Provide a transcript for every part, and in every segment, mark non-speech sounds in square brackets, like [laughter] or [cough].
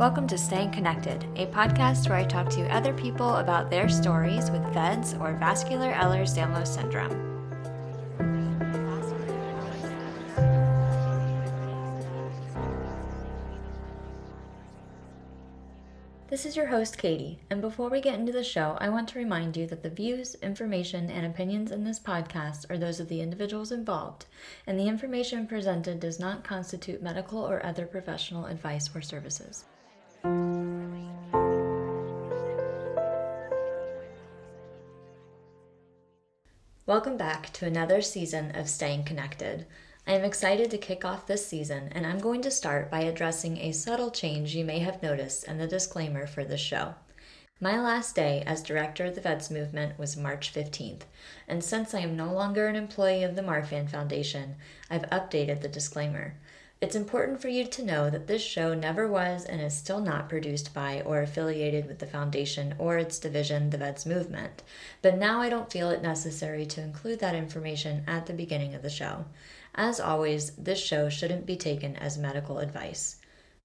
Welcome to Staying Connected, a podcast where I talk to other people about their stories with VEDS or vascular Ehlers Danlos syndrome. This is your host, Katie, and before we get into the show, I want to remind you that the views, information, and opinions in this podcast are those of the individuals involved, and the information presented does not constitute medical or other professional advice or services. Welcome back to another season of Staying Connected. I am excited to kick off this season, and I'm going to start by addressing a subtle change you may have noticed in the disclaimer for this show. My last day as director of the VEDS movement was March 15th, and since I am no longer an employee of the Marfan Foundation, I've updated the disclaimer. It's important for you to know that this show never was and is still not produced by or affiliated with the Foundation or its division, the VEDS Movement, but now I don't feel it necessary to include that information at the beginning of the show. As always, this show shouldn't be taken as medical advice.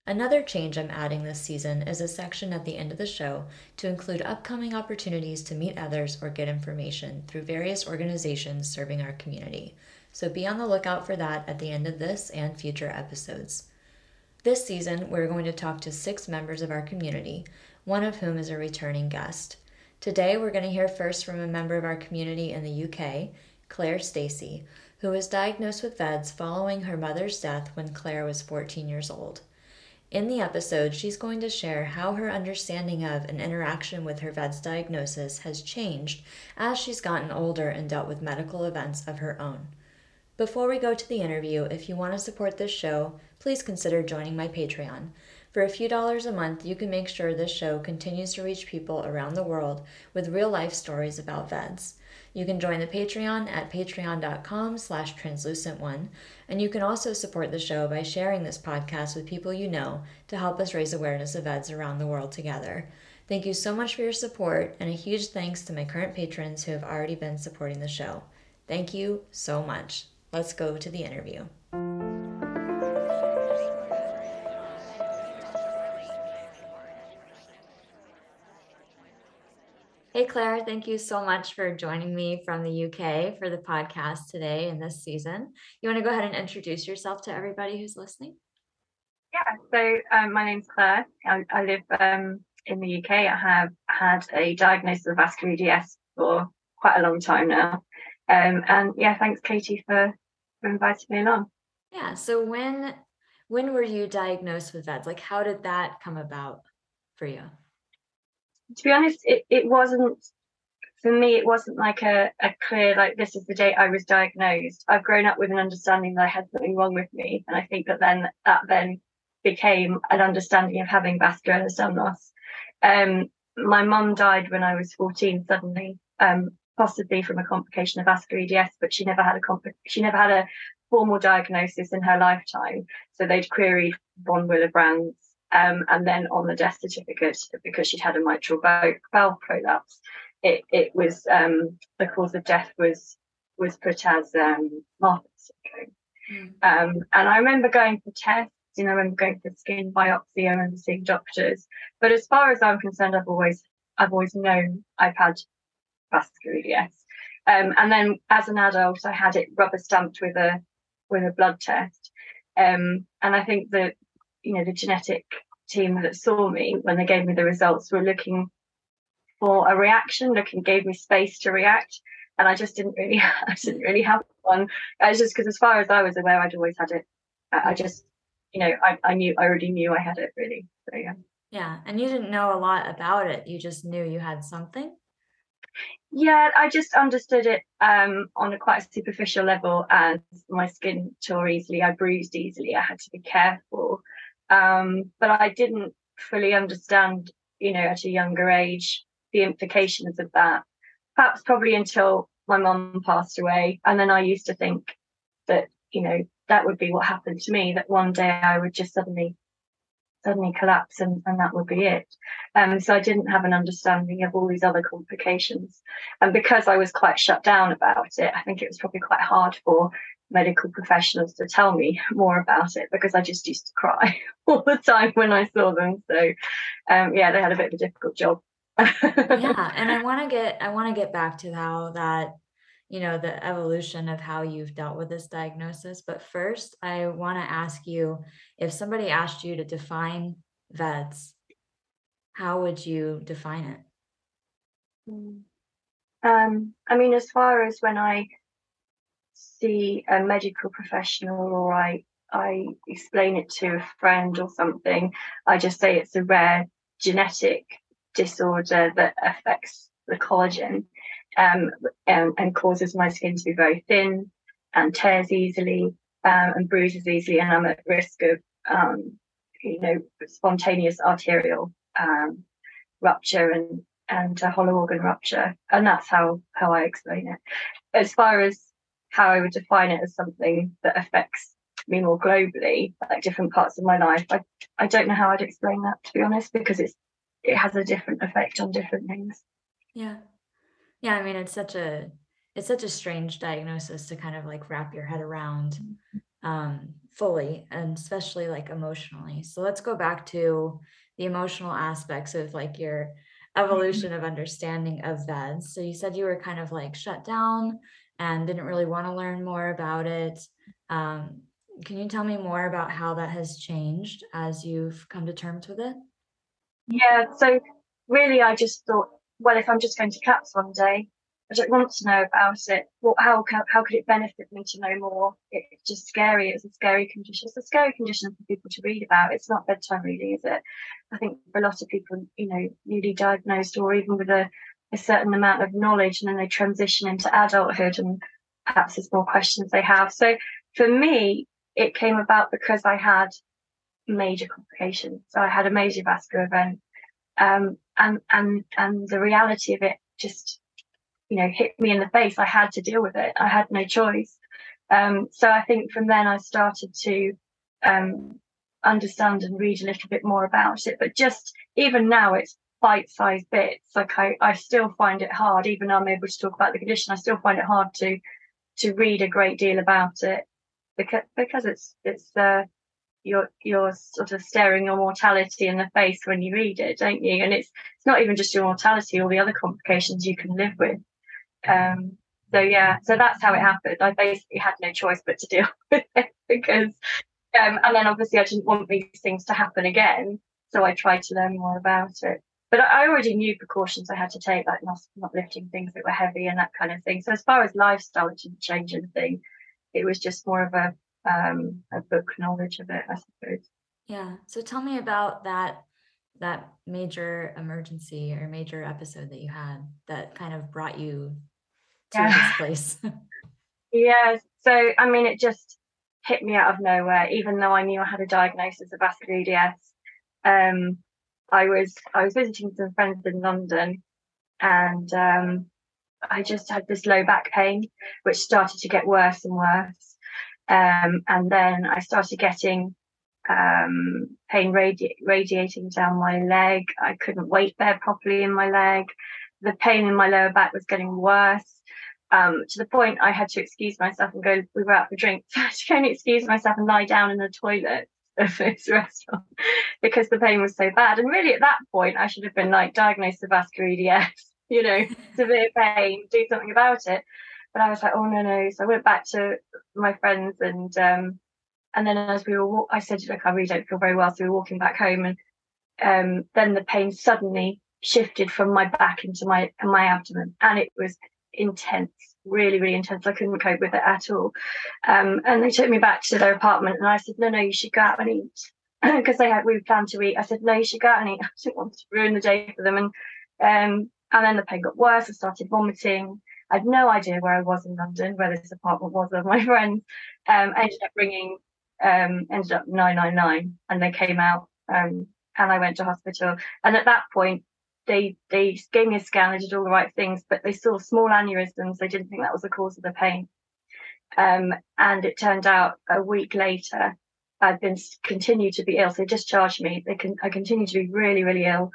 Another change I'm adding this season is a section at the end of the show to include upcoming opportunities to meet others or get information through various organizations serving our community so be on the lookout for that at the end of this and future episodes. This season, we're going to talk to six members of our community, one of whom is a returning guest. Today, we're going to hear first from a member of our community in the UK, Clare Stacey, who was diagnosed with VEDS following her mother's death when Clare was 14 years old. In the episode, she's going to share how her understanding of and interaction with her VEDS diagnosis has changed as she's gotten older and dealt with medical events of her own. Before we go to the interview, if you want to support this show, please consider joining my Patreon. For a few dollars a month, you can make sure this show continues to reach people around the world with real life stories about VEDS. You can join the Patreon at patreon.com slash translucent1, and you can also support the show by sharing this podcast with people you know to help us raise awareness of VEDS around the world together. Thank you so much for your support, and a huge thanks to my current patrons who have already been supporting the show. Thank you so much. Let's go to the interview. Hey, Clare, thank you so much for joining me from the UK for the podcast today in this season. You want to go ahead and introduce yourself to everybody who's listening? Yeah, so um, my name's Clare. I, I live um, in the UK. I have had a diagnosis of vascular EDS for quite a long time now. Um, and yeah, thanks, Katie, for for inviting me along. Yeah. So when when were you diagnosed with VEDS? Like how did that come about for you? To be honest, it, it wasn't for me, it wasn't like a, a clear like this is the date I was diagnosed. I've grown up with an understanding that I had something wrong with me. And I think that then that then became an understanding of having vascular loss. Um my mum died when I was 14 suddenly. Um, possibly from a complication of vascular EDS, but she never had a comp- she never had a formal diagnosis in her lifetime. So they'd queried von Willebrand's, um, and then on the death certificate, because she'd had a mitral valve prolapse, it it was um, the cause of death was was put as um, Marfan syndrome. Mm. Um, and I remember going for tests. You know, I remember going for skin biopsy. I remember seeing doctors. But as far as I'm concerned, I've always I've always known I've had vascular EDS. Um, and then as an adult, I had it rubber stamped with a with a blood test. Um, and I think that you know the genetic team that saw me when they gave me the results were looking for a reaction, looking gave me space to react, and I just didn't really [laughs] I didn't really have one. I was just because as far as I was aware, I'd always had it. I, I just you know I, I knew I already knew I had it really. So yeah. Yeah, and you didn't know a lot about it. You just knew you had something. Yeah, I just understood it um, on a quite superficial level as my skin tore easily, I bruised easily, I had to be careful. Um, but I didn't fully understand, you know, at a younger age, the implications of that. Perhaps probably until my mom passed away. And then I used to think that, you know, that would be what happened to me, that one day I would just suddenly suddenly collapse and, and that would be it. Um, so I didn't have an understanding of all these other complications. And because I was quite shut down about it, I think it was probably quite hard for medical professionals to tell me more about it because I just used to cry [laughs] all the time when I saw them. So um, yeah, they had a bit of a difficult job. [laughs] yeah, and I want to get I want to get back to how that you know the evolution of how you've dealt with this diagnosis but first i want to ask you if somebody asked you to define veds how would you define it hmm. um, i mean as far as when i see a medical professional or i i explain it to a friend or something i just say it's a rare genetic disorder that affects the collagen um, and, and, causes my skin to be very thin and tears easily um, and bruises easily, and I'm at risk of um, you know spontaneous arterial um, rupture and and a hollow organ rupture, and that's how how I explain it. As far as how I would define it as something that affects me more globally, like different parts of my life, I I don't know how I'd explain that to be honest, because it's it has a different effect on different things. Yeah. Yeah, I mean, it's such a it's such a strange diagnosis to kind of like wrap your head around mm-hmm. um, fully, and especially like emotionally. So let's go back to the emotional aspects of like your evolution of understanding of VEDS. So you said you were kind of like shut down and didn't really want to learn more about it. Um, can you tell me more about how that has changed as you've come to terms with it? Yeah, so really, I just thought well, if I'm just going to CAPS one day, I don't want to know about it. Well, how how could it benefit me to know more? It's just scary. It's a scary condition. It's a scary condition for people to read about. It's not bedtime reading, is it? I think for a lot of people, you know, newly diagnosed or even with a, a certain amount of knowledge, and then they transition into adulthood, and perhaps there's more questions they have. So for me, it came about because I had major complications. So I had a major vascular event um, and and and the reality of it just you know hit me in the face. I had to deal with it. I had no choice. Um, so i think from then i started to um, understand and read a little bit more about it. But just even now it's bite-sized bits. Like I, I still find it hard. Even though i'm able to talk about the condition i still find it hard to to read a great deal about it. Because because it's it's uh, you're you're sort of staring your mortality in the face when you read it, don't you? And it's it's not even just your mortality, all the other complications you can live with. Um, so yeah, so that's how it happened. I basically had no choice but to deal [laughs] with it because, um, and then obviously I didn't want these things to happen again, so I tried to learn more about it. But I already knew precautions I had to take, like not, not lifting things that were heavy and that kind of thing. So as far as lifestyle, it didn't change anything. It was just more of a um, a book knowledge of it, I suppose. Yeah. So tell me about that that major emergency or major episode that you had that kind of brought you to yeah. this [laughs] place. yeah. So I mean, it just hit me out of nowhere. Even though I knew I had a diagnosis of vascular EDS, um, I was I was visiting some friends in London, and um, I just had this low back pain, which started to get worse and worse. Um, and then I started getting um, pain radi- radiating down my leg. I couldn't weight bear properly in my leg. The pain in my lower back was getting worse. Um, to the point I had to excuse myself and go. We were out for drinks. [laughs] I had to go and excuse myself and lie down in the toilet [laughs] of this restaurant [laughs] because the pain was so bad. And really, at that point, I should have been like diagnosed with vascular EDS. You know, severe pain. Do something about it. But I was like, oh no, no. So I went back to my friends and um, and then as we were, I said, look, I really don't feel very well. So we were walking back home, and um, then the pain suddenly shifted from my back into my my abdomen, and it was intense, really, really intense. I couldn't cope with it at all. Um, and they took me back to their apartment, and I said, no, no, you should go out and eat [laughs] because they had we planned to eat. I said, no, you should go out and eat. [laughs] I didn't want to ruin the day for them, and um, and then the pain got worse. I started vomiting. I had no idea where I was in London, where this apartment was of my [laughs] friends. Um, I ended up ringing, um, ended up 999 and they came out um, and I went to hospital. And at that point, they they gave me a scan, they did all the right things, but they saw small aneurysms. They didn't think that was the cause of the pain. Um, and it turned out a week later, I'd been continued to be ill. So they discharged me. They can I continued to be really, really ill,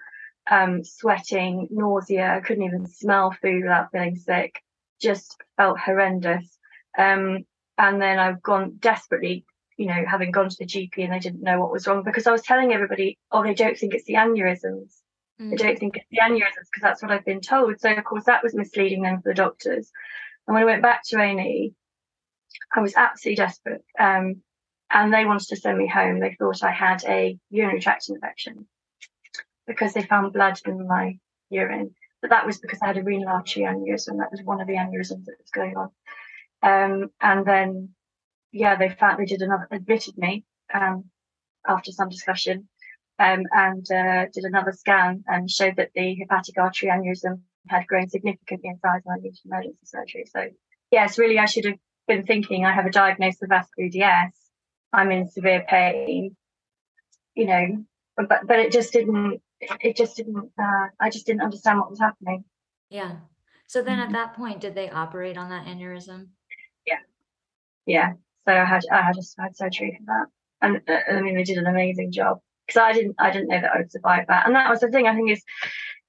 um, sweating, nausea. I couldn't even smell food without feeling sick. Just felt horrendous. Um, and then I've gone desperately, you know, having gone to the GP and they didn't know what was wrong because I was telling everybody, oh, they don't think it's the aneurysms. Mm. They don't think it's the aneurysms because that's what I've been told. So of course that was misleading them for the doctors. And when I went back to A&E, I was absolutely desperate. Um, and they wanted to send me home. They thought I had a urinary tract infection because they found blood in my urine. But that was because I had a renal artery aneurysm. That was one of the aneurysms that was going on. Um, and then, yeah, they found they did another admitted me um, after some discussion um, and uh, did another scan and showed that the hepatic artery aneurysm had grown significantly in size and I needed emergency surgery. So, yes, really, I should have been thinking I have a diagnosis of vascular EDS. I'm in severe pain, you know, but but it just didn't. It just didn't. Uh, I just didn't understand what was happening. Yeah. So then, mm-hmm. at that point, did they operate on that aneurysm? Yeah. Yeah. So I had I had just had surgery for that, and uh, I mean they did an amazing job because I didn't I didn't know that I would survive that, and that was the thing I think is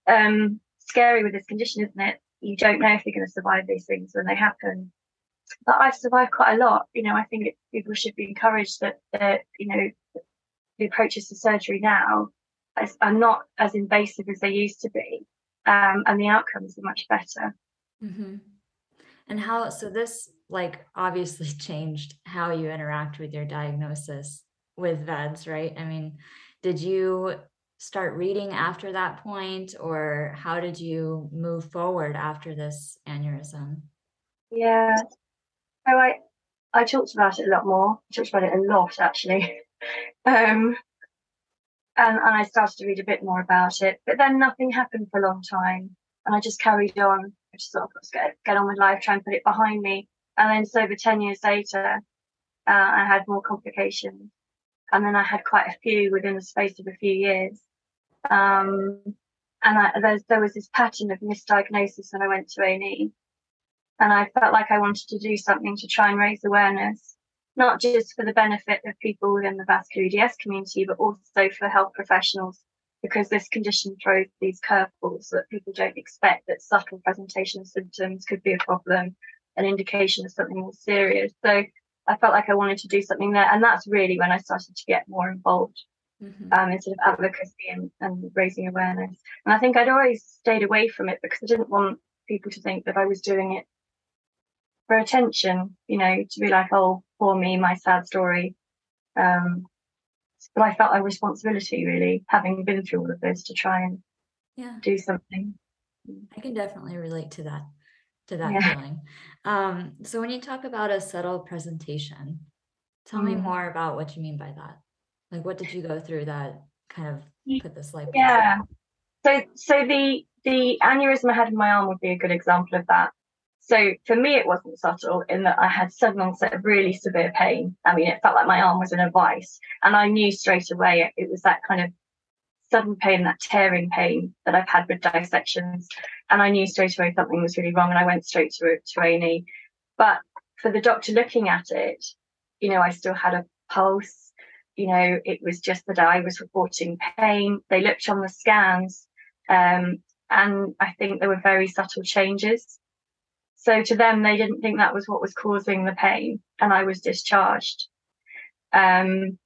um, scary with this condition, isn't it? You don't know if you're going to survive these things when they happen. But I've survived quite a lot. You know, I think it, people should be encouraged that that you know the approaches to surgery now are not as invasive as they used to be, um, and the outcomes are much better. Mm-hmm. And how, so this like obviously [laughs] changed how you interact with your diagnosis with VEDS, right? I mean, did you start reading after that point or how did you move forward after this aneurysm? Yeah. So I I talked about it a lot more. I talked about it a lot actually. [laughs] um and, and I started to read a bit more about it. But then nothing happened for a long time. And I just carried on I just sort of get, get on with life, try and put it behind me. And then so over 10 years later, uh, I had more complications. And then I had quite a few within the space of a few years. Um, and I, there was this pattern of misdiagnosis when I went to A&E. And I felt like I wanted to do something to try and raise awareness, not just for the benefit of people within the vascular EDS community, but also for health professionals because this condition throws these curveballs that people don't expect that subtle presentation of symptoms could be a problem, an indication of something more serious. So I felt like I wanted to do something there. And that's really when I started to get more involved mm-hmm. um, in sort of advocacy and, and raising awareness. And I think I'd always stayed away from it because I didn't want people to think that I was doing it for attention, you know, to be like, oh, poor me, my sad story. Um, but I felt a responsibility really, having been through all of this, to try and yeah do something. I can definitely relate to that to that yeah. feeling. Um, so when you talk about a subtle presentation, tell mm. me more about what you mean by that. Like, what did you go through that kind of put this light? Yeah. So, so the the aneurysm I had in my arm would be a good example of that. So for me, it wasn't subtle in that I had sudden onset of really severe pain. I mean, it felt like my arm was in a vice, and I knew straight away it was that kind of sudden pain, that tearing pain that I've had with dissections, and I knew straight away something was really wrong, and I went straight to to A&E. But for the doctor looking at it, you know, I still had a pulse. You know, it was just that I was reporting pain. They looked on the scans, um, and I think there were very subtle changes so to them, they didn't think that was what was causing the pain, and I was discharged. Um,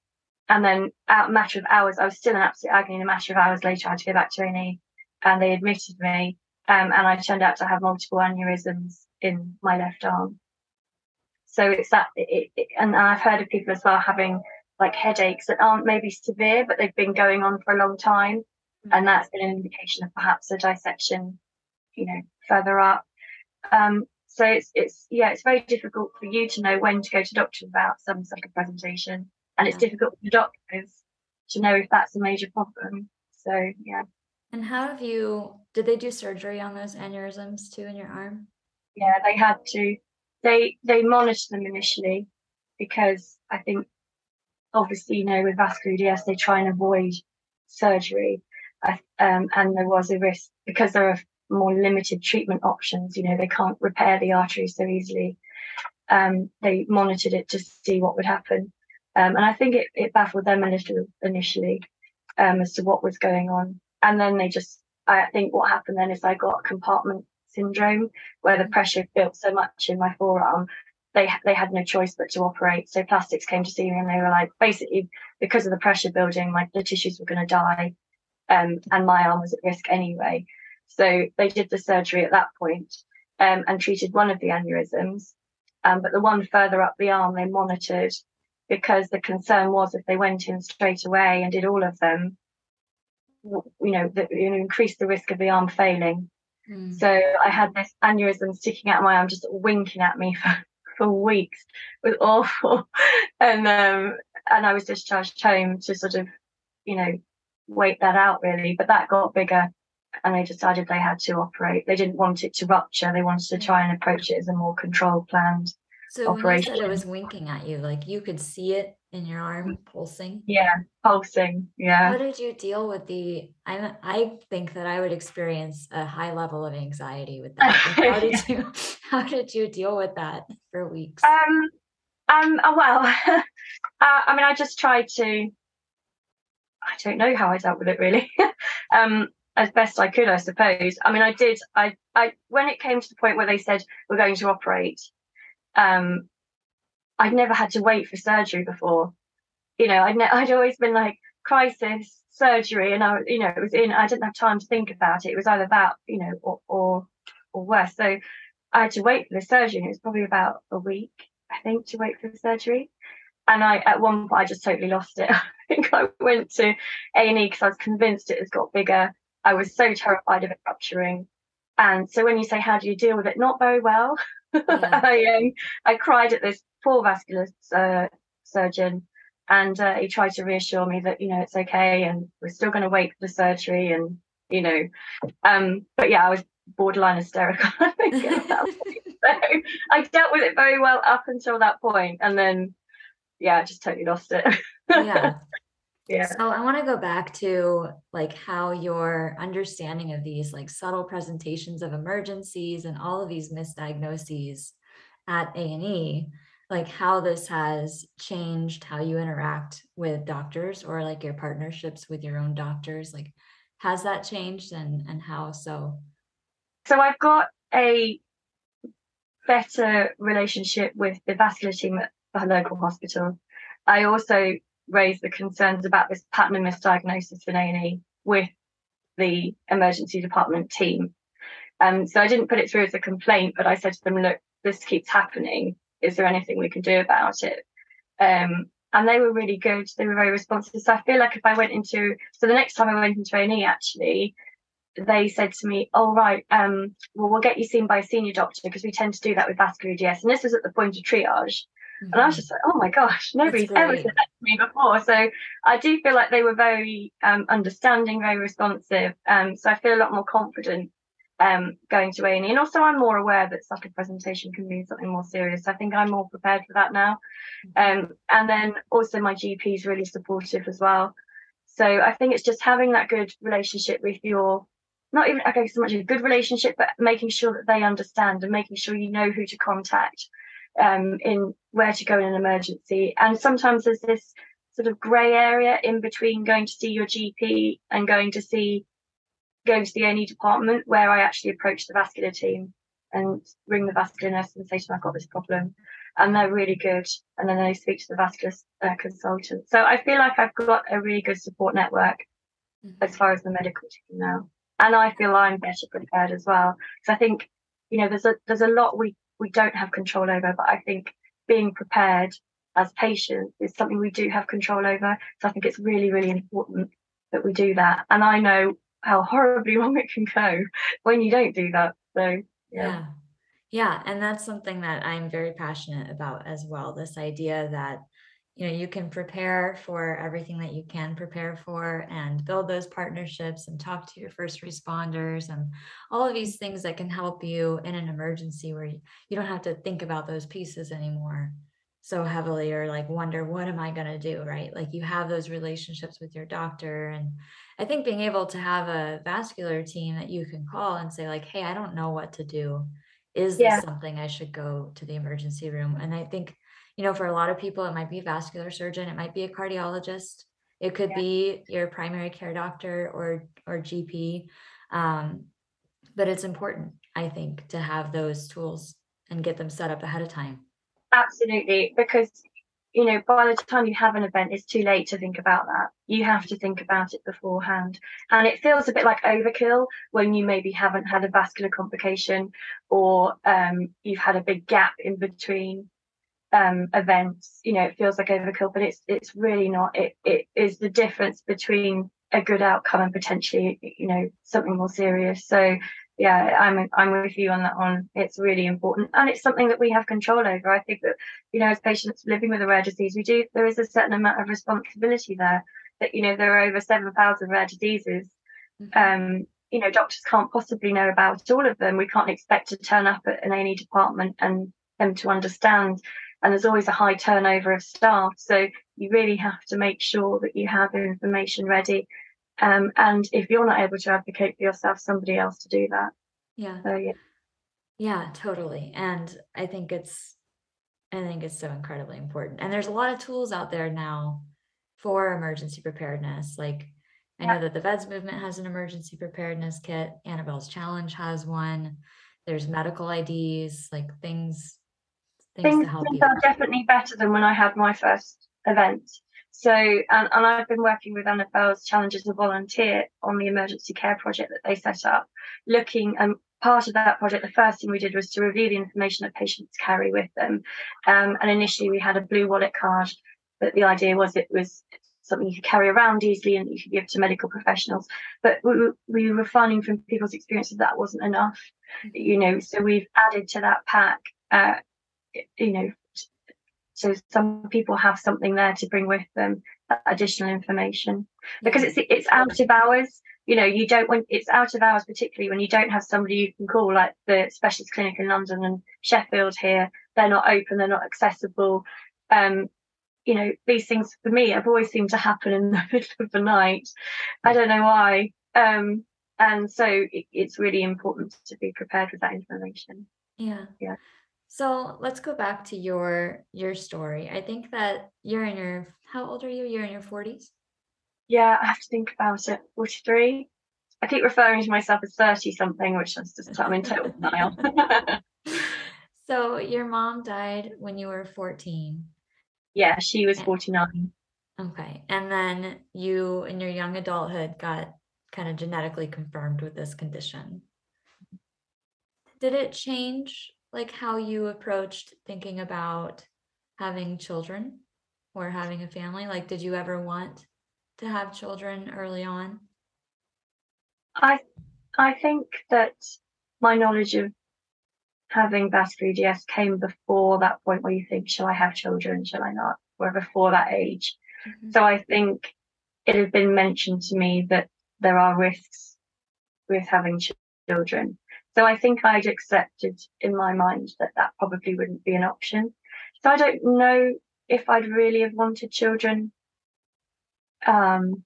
and then, a matter of hours, I was still in absolute agony. In a matter of hours later, I had to go back to A&E, and they admitted me, um, and I turned out to have multiple aneurysms in my left arm. So it's that, it, it, and I've heard of people as well having like headaches that aren't maybe severe, but they've been going on for a long time, mm-hmm. and that's been an indication of perhaps a dissection, you know, further up. Um, so it's it's yeah, it's very difficult for you to know when to go to doctor about some sort of presentation, and it's difficult for the doctors to know if that's a major problem. So yeah. And how have you? Did they do surgery on those aneurysms too in your arm? Yeah, they had to. They they monitored them initially because I think obviously you know with vascular EDS they try and avoid surgery, um, and there was a risk because there are more limited treatment options. You know, they can't repair the artery so easily. Um, they monitored it to see what would happen. Um, and I think it, it baffled them a little initially um, as to what was going on. And then they just, I think what happened then is I got compartment syndrome where the pressure built so much in my forearm they they had no choice but to operate. So plastics came to see me and they were like, basically, because of the pressure building, like the tissues were going to die, um, and my arm was at risk anyway. So they did the surgery at that point, um, and treated one of the aneurysms, um, but the one further up the arm they monitored because the concern was if they went in straight away and did all of them, you know, that you know, increased the risk of the arm failing. Mm. So I had this aneurysm sticking out of my arm, just winking at me [laughs] for for weeks. It was awful. [laughs] and um and I was discharged home to sort of, you know, wait that out really. But that got bigger and they decided they had to operate. They didn't want it to rupture. They wanted to try and approach it as a more controlled planned so operation. when you said it was winking at you, like you could see it in your arm pulsing. Yeah, pulsing. Yeah. How did you deal with the? I I think that I would experience a high level of anxiety with that. [laughs] how did you [laughs] How did you deal with that for weeks? Um. Um. Uh, well, [laughs] uh, I mean, I just tried to. I don't know how I dealt with it really. um, as best I could, I suppose. I mean, I did. I, I, when it came to the point where they said we're going to operate, um, I'd never had to wait for surgery before. You know, I'd, ne- I'd always been like crisis surgery, and I, you know, it was in. I didn't have time to think about it. It was either that, you know, or or, or worse. So I had to wait for the surgery. And it was probably about a week, I think, to wait for the surgery. And I, at one point, I just totally lost it. [laughs] I think I went to A and E because I was convinced it has got bigger. I was so terrified of it rupturing. And so when you say how do you deal with it, not very well. Yeah. [laughs] I um, I cried at this poor vascular uh, surgeon, and uh, he tried to reassure me that you know it's okay and we're still going to wait for the surgery and you know, um, but yeah, I was borderline hysterical. [laughs] I think [laughs] so I dealt with it very well up until that point, and then yeah, I just totally lost it. yeah. Yeah. So I want to go back to like how your understanding of these like subtle presentations of emergencies and all of these misdiagnoses at A&E, like how this has changed how you interact with doctors or like your partnerships with your own doctors. Like has that changed and and how so? So I've got a better relationship with the vascular team at the local hospital. I also raised the concerns about this pattern of misdiagnosis in A&E with the emergency department team. Um, so I didn't put it through as a complaint, but I said to them, look, this keeps happening. Is there anything we can do about it? Um, and they were really good. They were very responsive. So I feel like if I went into, so the next time I went into A&E, actually, they said to me, "Oh right, um, well we'll get you seen by a senior doctor because we tend to do that with vascular EDS." And this was at the point of triage. Mm-hmm. And I was just like, oh my gosh, nobody's ever said that to me before. So I do feel like they were very um, understanding, very responsive. Um, so I feel a lot more confident um, going to A&E. And also I'm more aware that such a presentation can mean something more serious. I think I'm more prepared for that now. Mm-hmm. Um, and then also my GP is really supportive as well. So I think it's just having that good relationship with your not even okay so much a good relationship, but making sure that they understand and making sure you know who to contact um, in where to go in an emergency. And sometimes there's this sort of grey area in between going to see your GP and going to see going to the A&E department where I actually approach the vascular team and ring the vascular nurse and say to them, I've got this problem. And they're really good. And then they speak to the vascular uh, consultant. So I feel like I've got a really good support network mm-hmm. as far as the medical team now. And I feel I'm better prepared as well. Because I think, you know, there's a there's a lot we we don't have control over. But I think being prepared as patients is something we do have control over. So I think it's really, really important that we do that. And I know how horribly [laughs] wrong it can go when you don't do that. So yeah. yeah. Yeah, and that's something that I'm very passionate about as well. This idea that you know you can prepare for everything that you can prepare for and build those partnerships and talk to your first responders and all of these things that can help you in an emergency where you, you don't have to think about those pieces anymore so heavily or like wonder what am i going to do right like you have those relationships with your doctor and i think being able to have a vascular team that you can call and say like hey i don't know what to do is yeah. this something I should go to the emergency room? And I think, you know, for a lot of people, it might be a vascular surgeon, it might be a cardiologist, it could yeah. be your primary care doctor or or GP. Um, but it's important, I think, to have those tools and get them set up ahead of time. Absolutely, because you know, by the time you have an event, it's too late to think about that. You have to think about it beforehand. And it feels a bit like overkill when you maybe haven't had a vascular complication or um, you've had a big gap in between um, events. You know, it feels like overkill, but it's it's really not. It it is the difference between a good outcome and potentially, you know, something more serious. So yeah, I'm I'm with you on that one. It's really important, and it's something that we have control over. I think that you know, as patients living with a rare disease, we do there is a certain amount of responsibility there. That you know, there are over seven thousand rare diseases. Mm-hmm. Um, you know, doctors can't possibly know about all of them. We can't expect to turn up at an A&E department and them to understand. And there's always a high turnover of staff, so you really have to make sure that you have information ready um, and if you're not able to advocate for yourself, somebody else to do that. Yeah. So yeah. Yeah, totally. And I think it's I think it's so incredibly important. And there's a lot of tools out there now for emergency preparedness. Like I know that the VEDS movement has an emergency preparedness kit. Annabelle's challenge has one. There's medical IDs, like things things, things to help things you. are definitely better than when I had my first event. So, and, and I've been working with Annabelle's Challenge as a volunteer on the emergency care project that they set up, looking and part of that project, the first thing we did was to review the information that patients carry with them. Um, and initially we had a blue wallet card, but the idea was it was something you could carry around easily and you could give to medical professionals. But we, we were finding from people's experiences that wasn't enough, you know, so we've added to that pack, uh, you know, so some people have something there to bring with them additional information. Because it's it's out of hours you know you don't want it's out of hours particularly when you don't have somebody you can call like the specialist clinic in london and sheffield here. They're not open they're not accessible. Um you know these things for me have always seemed to happen in the [laughs] middle of the night. I don't know why. Um and so it, it's really important to be prepared with that information. Yeah. Yeah so let's go back to your your story. I think that you're in your how old are you? You're in your 40s? Yeah, I have to think about it. 43. I keep referring to myself as 30 something, which is just I'm in total denial. [laughs] [laughs] so your mom died when you were 14. Yeah, she was 49. Okay. And then you in your young adulthood got kind of genetically confirmed with this condition. Did it change like how you approached thinking about having children or having a family? Like, did you ever want to have children early on? I I think that my knowledge of having vascular EDS came before that point where you think, shall I have children? Shall I not? Or before that age. Mm-hmm. So I think it had been mentioned to me that there are risks with having children. So I think I'd accepted in my mind that that probably wouldn't be an option. So I don't know if I'd really have wanted children. Um,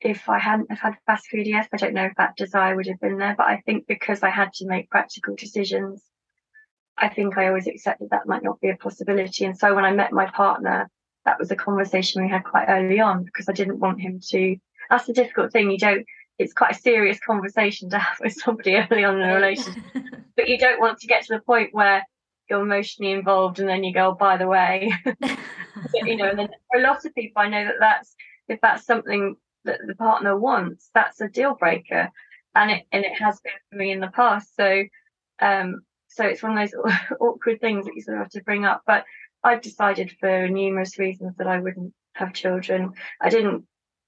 if I hadn't have had vascular EDS, I don't know if that desire would have been there. But I think because I had to make practical decisions, I think I always accepted that might not be a possibility. And so when I met my partner, that was a conversation we had quite early on because I didn't want him to. That's the difficult thing. You don't it's quite a serious conversation to have [laughs] with somebody early on in a relationship. [laughs] but you don't want to get to the point where you're emotionally involved and then you go, oh, by the way, [laughs] you know, and then for a lot of people, I know that that's, if that's something that the partner wants, that's a deal breaker. And it, and it has been for me in the past. So, um, so it's one of those awkward things that you sort of have to bring up. But I've decided for numerous reasons that I wouldn't have children. I didn't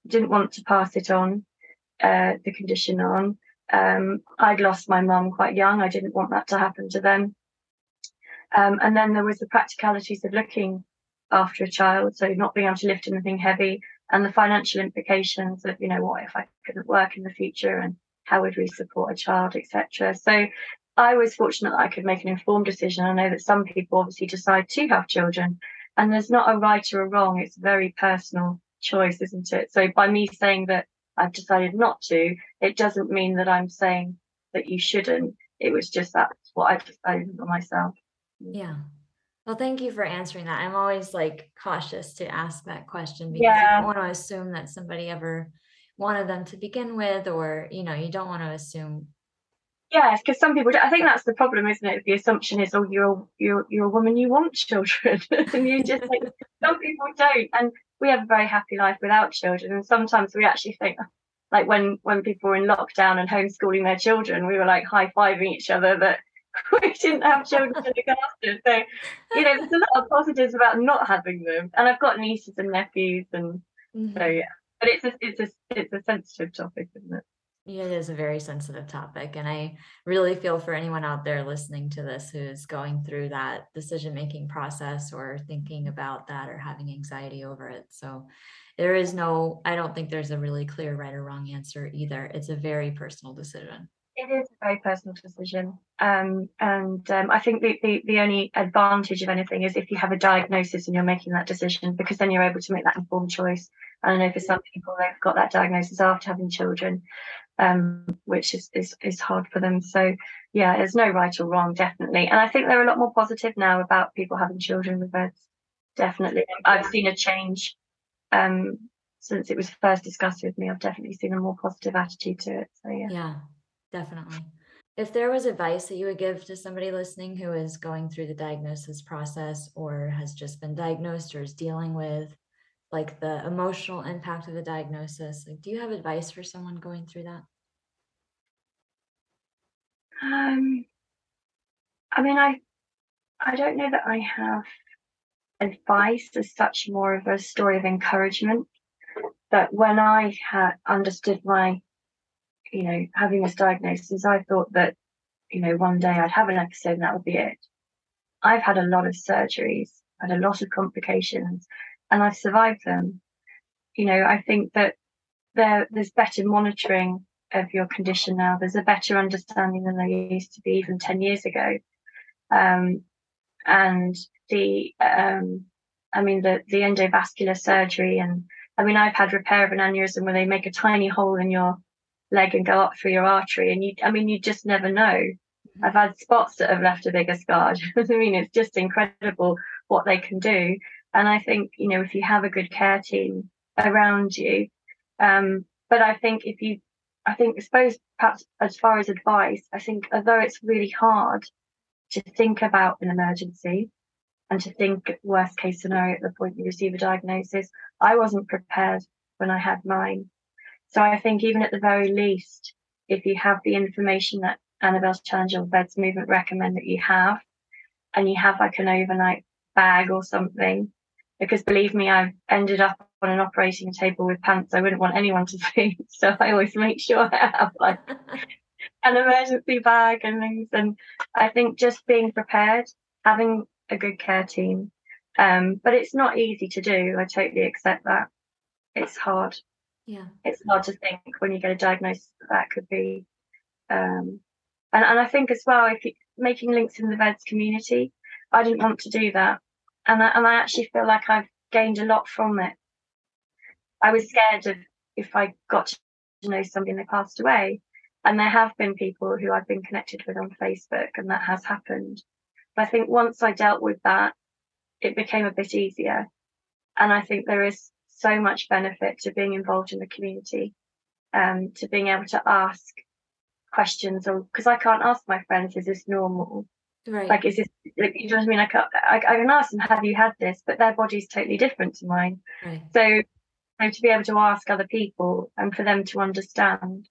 didn't want to pass it on uh, the condition on. Um, I'd lost my mum quite young. I didn't want that to happen to them. Um, and then there was the practicalities of looking after a child, so not being able to lift anything heavy, and the financial implications of, you know, what if I couldn't work in the future, and how would we support a child, etc. So I was fortunate that I could make an informed decision. I know that some people obviously decide to have children, and there's not a right or a wrong. It's a very personal choice, isn't it? So by me saying that I've decided not to, it doesn't mean that I'm saying that you shouldn't. It was just that's what I decided for myself. Yeah. Well, thank you for answering that. I'm always like cautious to ask that question because Yeah. you don't want to assume that somebody ever wanted them to begin with, or you know, you don't want to assume. Yes, because some people. do- I think that's the problem, isn't it? The assumption is, oh, you're a- you're you're a woman, you want [laughs] children, [laughs] and you just like some people don't. And we have a very happy life without children. And sometimes we actually think, like when when people were in lockdown and homeschooling their children, we were like high fiving each other that [laughs] we didn't have children to look after. So you know, there's a lot of positives about not having them. And I've got nieces and nephews, and Mhm. so yeah. But it's a it's a it's a sensitive topic, isn't it? It is a very sensitive topic, and I really feel for anyone out there listening to this who's going through that decision making process or thinking about that or having anxiety over it. So, there is no, I don't think there's a really clear right or wrong answer either. It's a very personal decision. It is a very personal decision. Um, and um, I think the, the, the only advantage of anything is if you have a diagnosis and you're making that decision, because then you're able to make that informed choice. I know for some people, they've got that diagnosis after having children, um, which is, is, is hard for them. So, yeah, there's no right or wrong, definitely. And I think they're a lot more positive now about people having children with VEDS. Definitely. I've seen a change um, since it was first discussed with me. I've definitely seen a more positive attitude to it. So, yeah. Yeah, definitely. If there was advice that you would give to somebody listening who is going through the diagnosis process or has just been diagnosed or is dealing with like the emotional impact of the diagnosis, like do you have advice for someone going through that? Um, I mean, I I don't know that I have advice as such, more of a story of encouragement. That when I had understood my, you know, having this diagnosis, I thought that, you know, one day I'd have an episode and that would be it. I've had a lot of surgeries, had a lot of complications, and I've survived them. You know, I think that there there's better monitoring of your condition now. There's a better understanding than there used to be even 10 years ago. Um, and the, um, I mean, the, the endovascular surgery, and I mean, I've had repair of an aneurysm where they make a tiny hole in your leg and go up through your artery. And you, I mean, you just never know. I've had spots that have left a bigger scar. [laughs] I mean, it's just incredible what they can do. And I think, you know, if you have a good care team around you, um, but I think if you I think, I suppose, perhaps as far as advice, I think although it's really hard to think about an emergency and to think worst case scenario at the point you receive a diagnosis, I wasn't prepared when I had mine. So I think even at the very least, if you have the information that Annabelle's Challenge or VEDS Movement recommend that you have, and you have like an overnight bag or something, because believe me, I've ended up on an operating table with pants I wouldn't want anyone to [laughs] see. So I always make sure I have like [laughs] an emergency bag and things. And I think just being prepared, having a good care team. Um, but it's not easy to do. I totally accept that. It's hard. yeah. It's hard to think when you get a diagnosis that, that could be. Um, and, and I think as well, if you making links in the VEDS community, I didn't want to do that. And I, and I actually feel like I've gained a lot from it. I was scared of if I got to know somebody and they passed away. And there have been people who I've been connected with on Facebook, and that has happened. But I think once I dealt with that, it became a bit easier. And I think there is so much benefit to being involved in the community, um, to being able to ask questions, or because I can't ask my friends, is this normal? Right. Like, is this, like, you know what I mean? I, can't, I, I can ask them, have you had this? But their body's totally different to mine. right. So, so to be able to ask other people and for them to understand,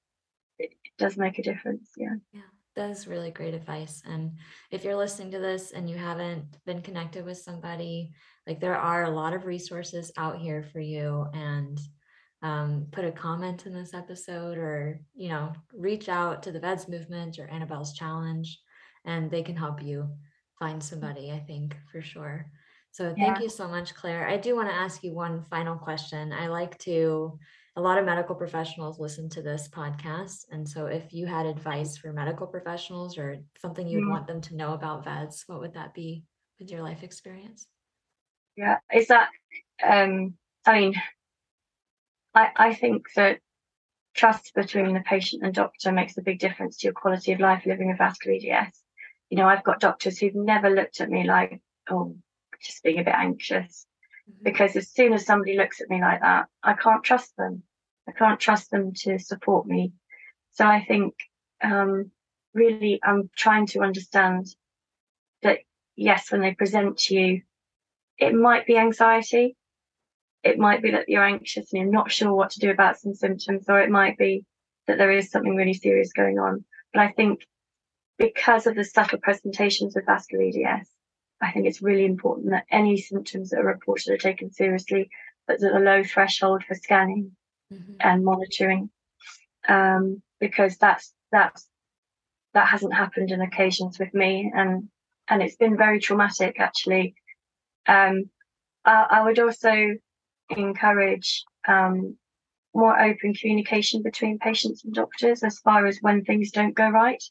it, it does make a difference. Yeah. Yeah, that is really great advice. And if you're listening to this and you haven't been connected with somebody, like there are a lot of resources out here for you. And um, put a comment in this episode or, you know, reach out to the VEDS movement or Annabelle's challenge and they can help you find somebody, I think, for sure. So thank Yeah. you so much, Clare. I do want to ask you one final question. I like to, a lot of medical professionals listen to this podcast. And so if you had advice for medical professionals or something you'd Mm. want them to know about VEDS, what would that be with your life experience? Yeah. Is that, um, I mean, I, I think that trust between the patient and doctor makes a big difference to your quality of life living with vascular EDS. you know, I've got doctors who've never looked at me like, oh, just being a bit anxious. Mm-hmm. Because as soon as somebody looks at me like that, I can't trust them. I can't trust them to support me. So I think um, really I'm trying to understand that yes, when they present to you, it might be anxiety. It might be that you're anxious and you're not sure what to do about some symptoms, or it might be that there is something really serious going on. But I think because of the subtle presentations of vascular EDS, I think it's really important that any symptoms that are reported are taken seriously, but at a low threshold for scanning mm-hmm. and monitoring, um, because that's that's that hasn't happened in occasions with me, and and it's been very traumatic actually. Um, I, I, would also encourage um, more open communication between patients and doctors as far as when things don't go right.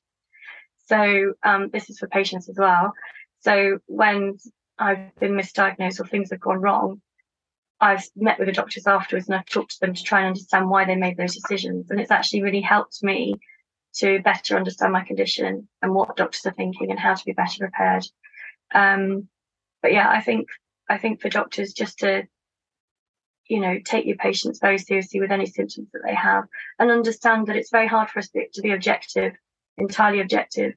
So um, this is for patients as well. So when I've been misdiagnosed or things have gone wrong, I've met with the doctors afterwards and I've talked to them to try and understand why they made those decisions. And it's actually really helped me to better understand my condition and what doctors are thinking and how to be better prepared. Um, but yeah, I think I think for doctors just to you know take your patients very seriously with any symptoms that they have and understand that it's very hard for us to be objective, entirely objective,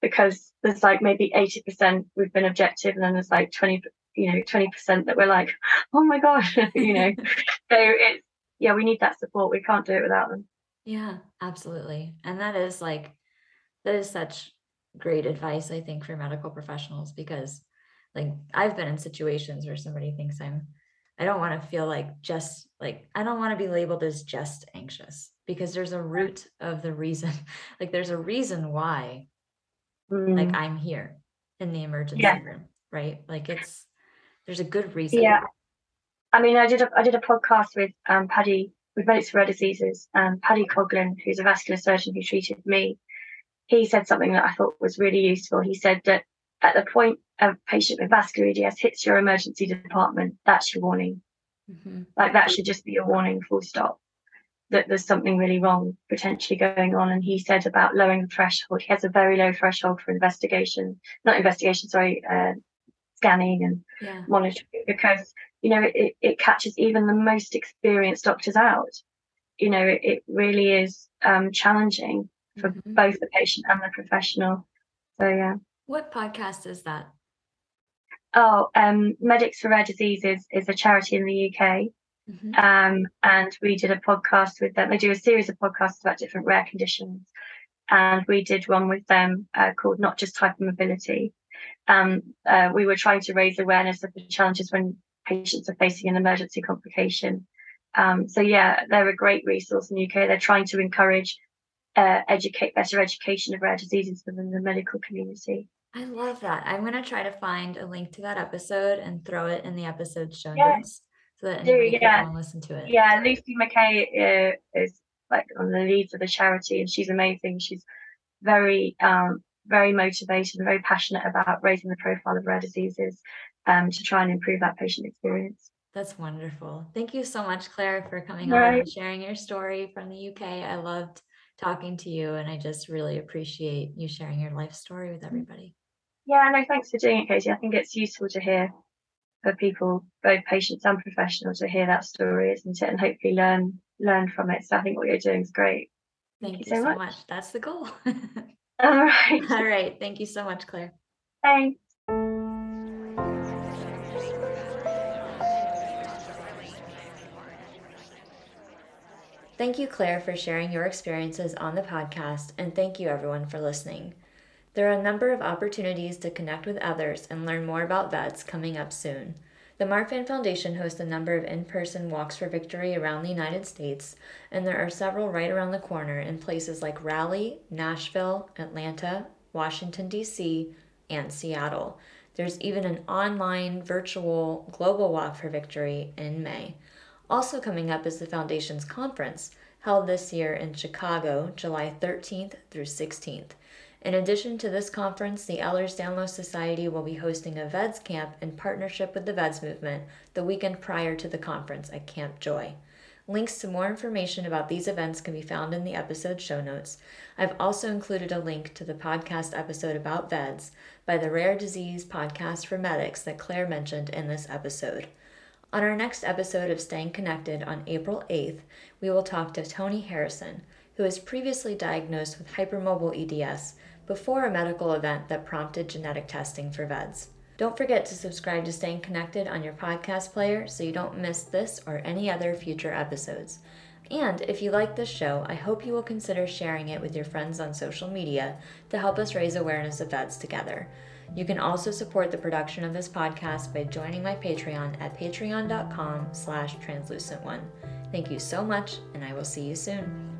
because there's like maybe 80% we've been objective and then there's like 20 you know 20% that we're like [laughs] oh my gosh [laughs] you know. [laughs] So it's yeah we need that support. We can't do it without them. Yeah, absolutely. And that is like, that is such great advice, I think, for medical professionals because like I've been in situations where somebody thinks I'm, I don't want to feel like just like, I don't want to be labeled as just anxious because there's a root of the reason, like there's a reason why mm. like I'm here in the emergency yeah. room, right? Like it's, there's a good reason. Yeah. I mean, I did a, I did a podcast with um, Paddy with Medics for Rare Diseases, um, Paddy Coughlin, who's a vascular surgeon who treated me, he said something that I thought was really useful. He said that at the point a patient with vascular EDS hits your emergency department, that's your warning. Mm-hmm. Like that should just be a warning, full stop. That there's something really wrong potentially going on. And he said about lowering the threshold. He has a very low threshold for investigation, not investigation, sorry, uh, scanning and yeah. monitoring because you know it, it catches even the most experienced doctors out you know it, it really is um, challenging for mm-hmm. both the patient and the professional so yeah what podcast is that oh um, medics for rare diseases is a charity in the uk mm-hmm. um, and we did a podcast with them they do a series of podcasts about different rare conditions and we did one with them uh, called not just hypermobility um, uh, we were trying to raise awareness of the challenges when patients are facing an emergency complication. Um, so yeah, they're a great resource in the UK. They're trying to encourage uh, educate better education of rare diseases within the medical community. I love that. I'm gonna try to find a link to that episode and throw it in the episode show notes so that Do, yeah. can listen to it. Yeah, Lucy McKay uh, is like on the leads of the charity, and she's amazing. She's very um, very motivated and very passionate about raising the profile of rare diseases um, to try and improve that patient experience. That's wonderful. Thank you so much, Clare, for coming right. on and sharing your story from the UK. I loved talking to you, and I just really appreciate you sharing your life story with everybody. Yeah, no, thanks for doing it, Katie. I think it's useful to hear for people, both patients and professionals, to hear that story, isn't it? And hopefully learn learn from it. So I think what you're doing is great. Thank, Thank you, so, much. much. That's the goal. [laughs] All right. All right. Thank you so much, Clare. Thanks. Thank you, Clare, for sharing your experiences on the podcast, and thank you, everyone, for listening. There are a number of opportunities to connect with others and learn more about VEDS coming up soon. The Marfan Foundation hosts a number of in person walks for victory around the United States, and there are several right around the corner in places like Raleigh, Nashville, Atlanta, Washington, D.C., and Seattle. There's even an online virtual global walk for victory in May. Also, coming up is the Foundation's conference, held this year in Chicago, July 13th through 16th. In addition to this conference, the Ehlers-Danlos Society will be hosting a VEDS camp in partnership with the VEDS movement the weekend prior to the conference at Camp Joy. Links to more information about these events can be found in the episode show notes. I've also included a link to the podcast episode about VEDS by the Rare Disease Podcast for Medics that Clare mentioned in this episode. On our next episode of Staying Connected on April 8th, we will talk to Tony Harrison, who was previously diagnosed with hypermobile EDS before a medical event that prompted genetic testing for VEDS. Don't forget to subscribe to Staying Connected on your podcast player so you don't miss this or any other future episodes. And if you like this show, I hope you will consider sharing it with your friends on social media to help us raise awareness of VEDS together. You can also support the production of this podcast by joining my Patreon at patreon.com slash translucent one. Thank you so much, and I will see you soon.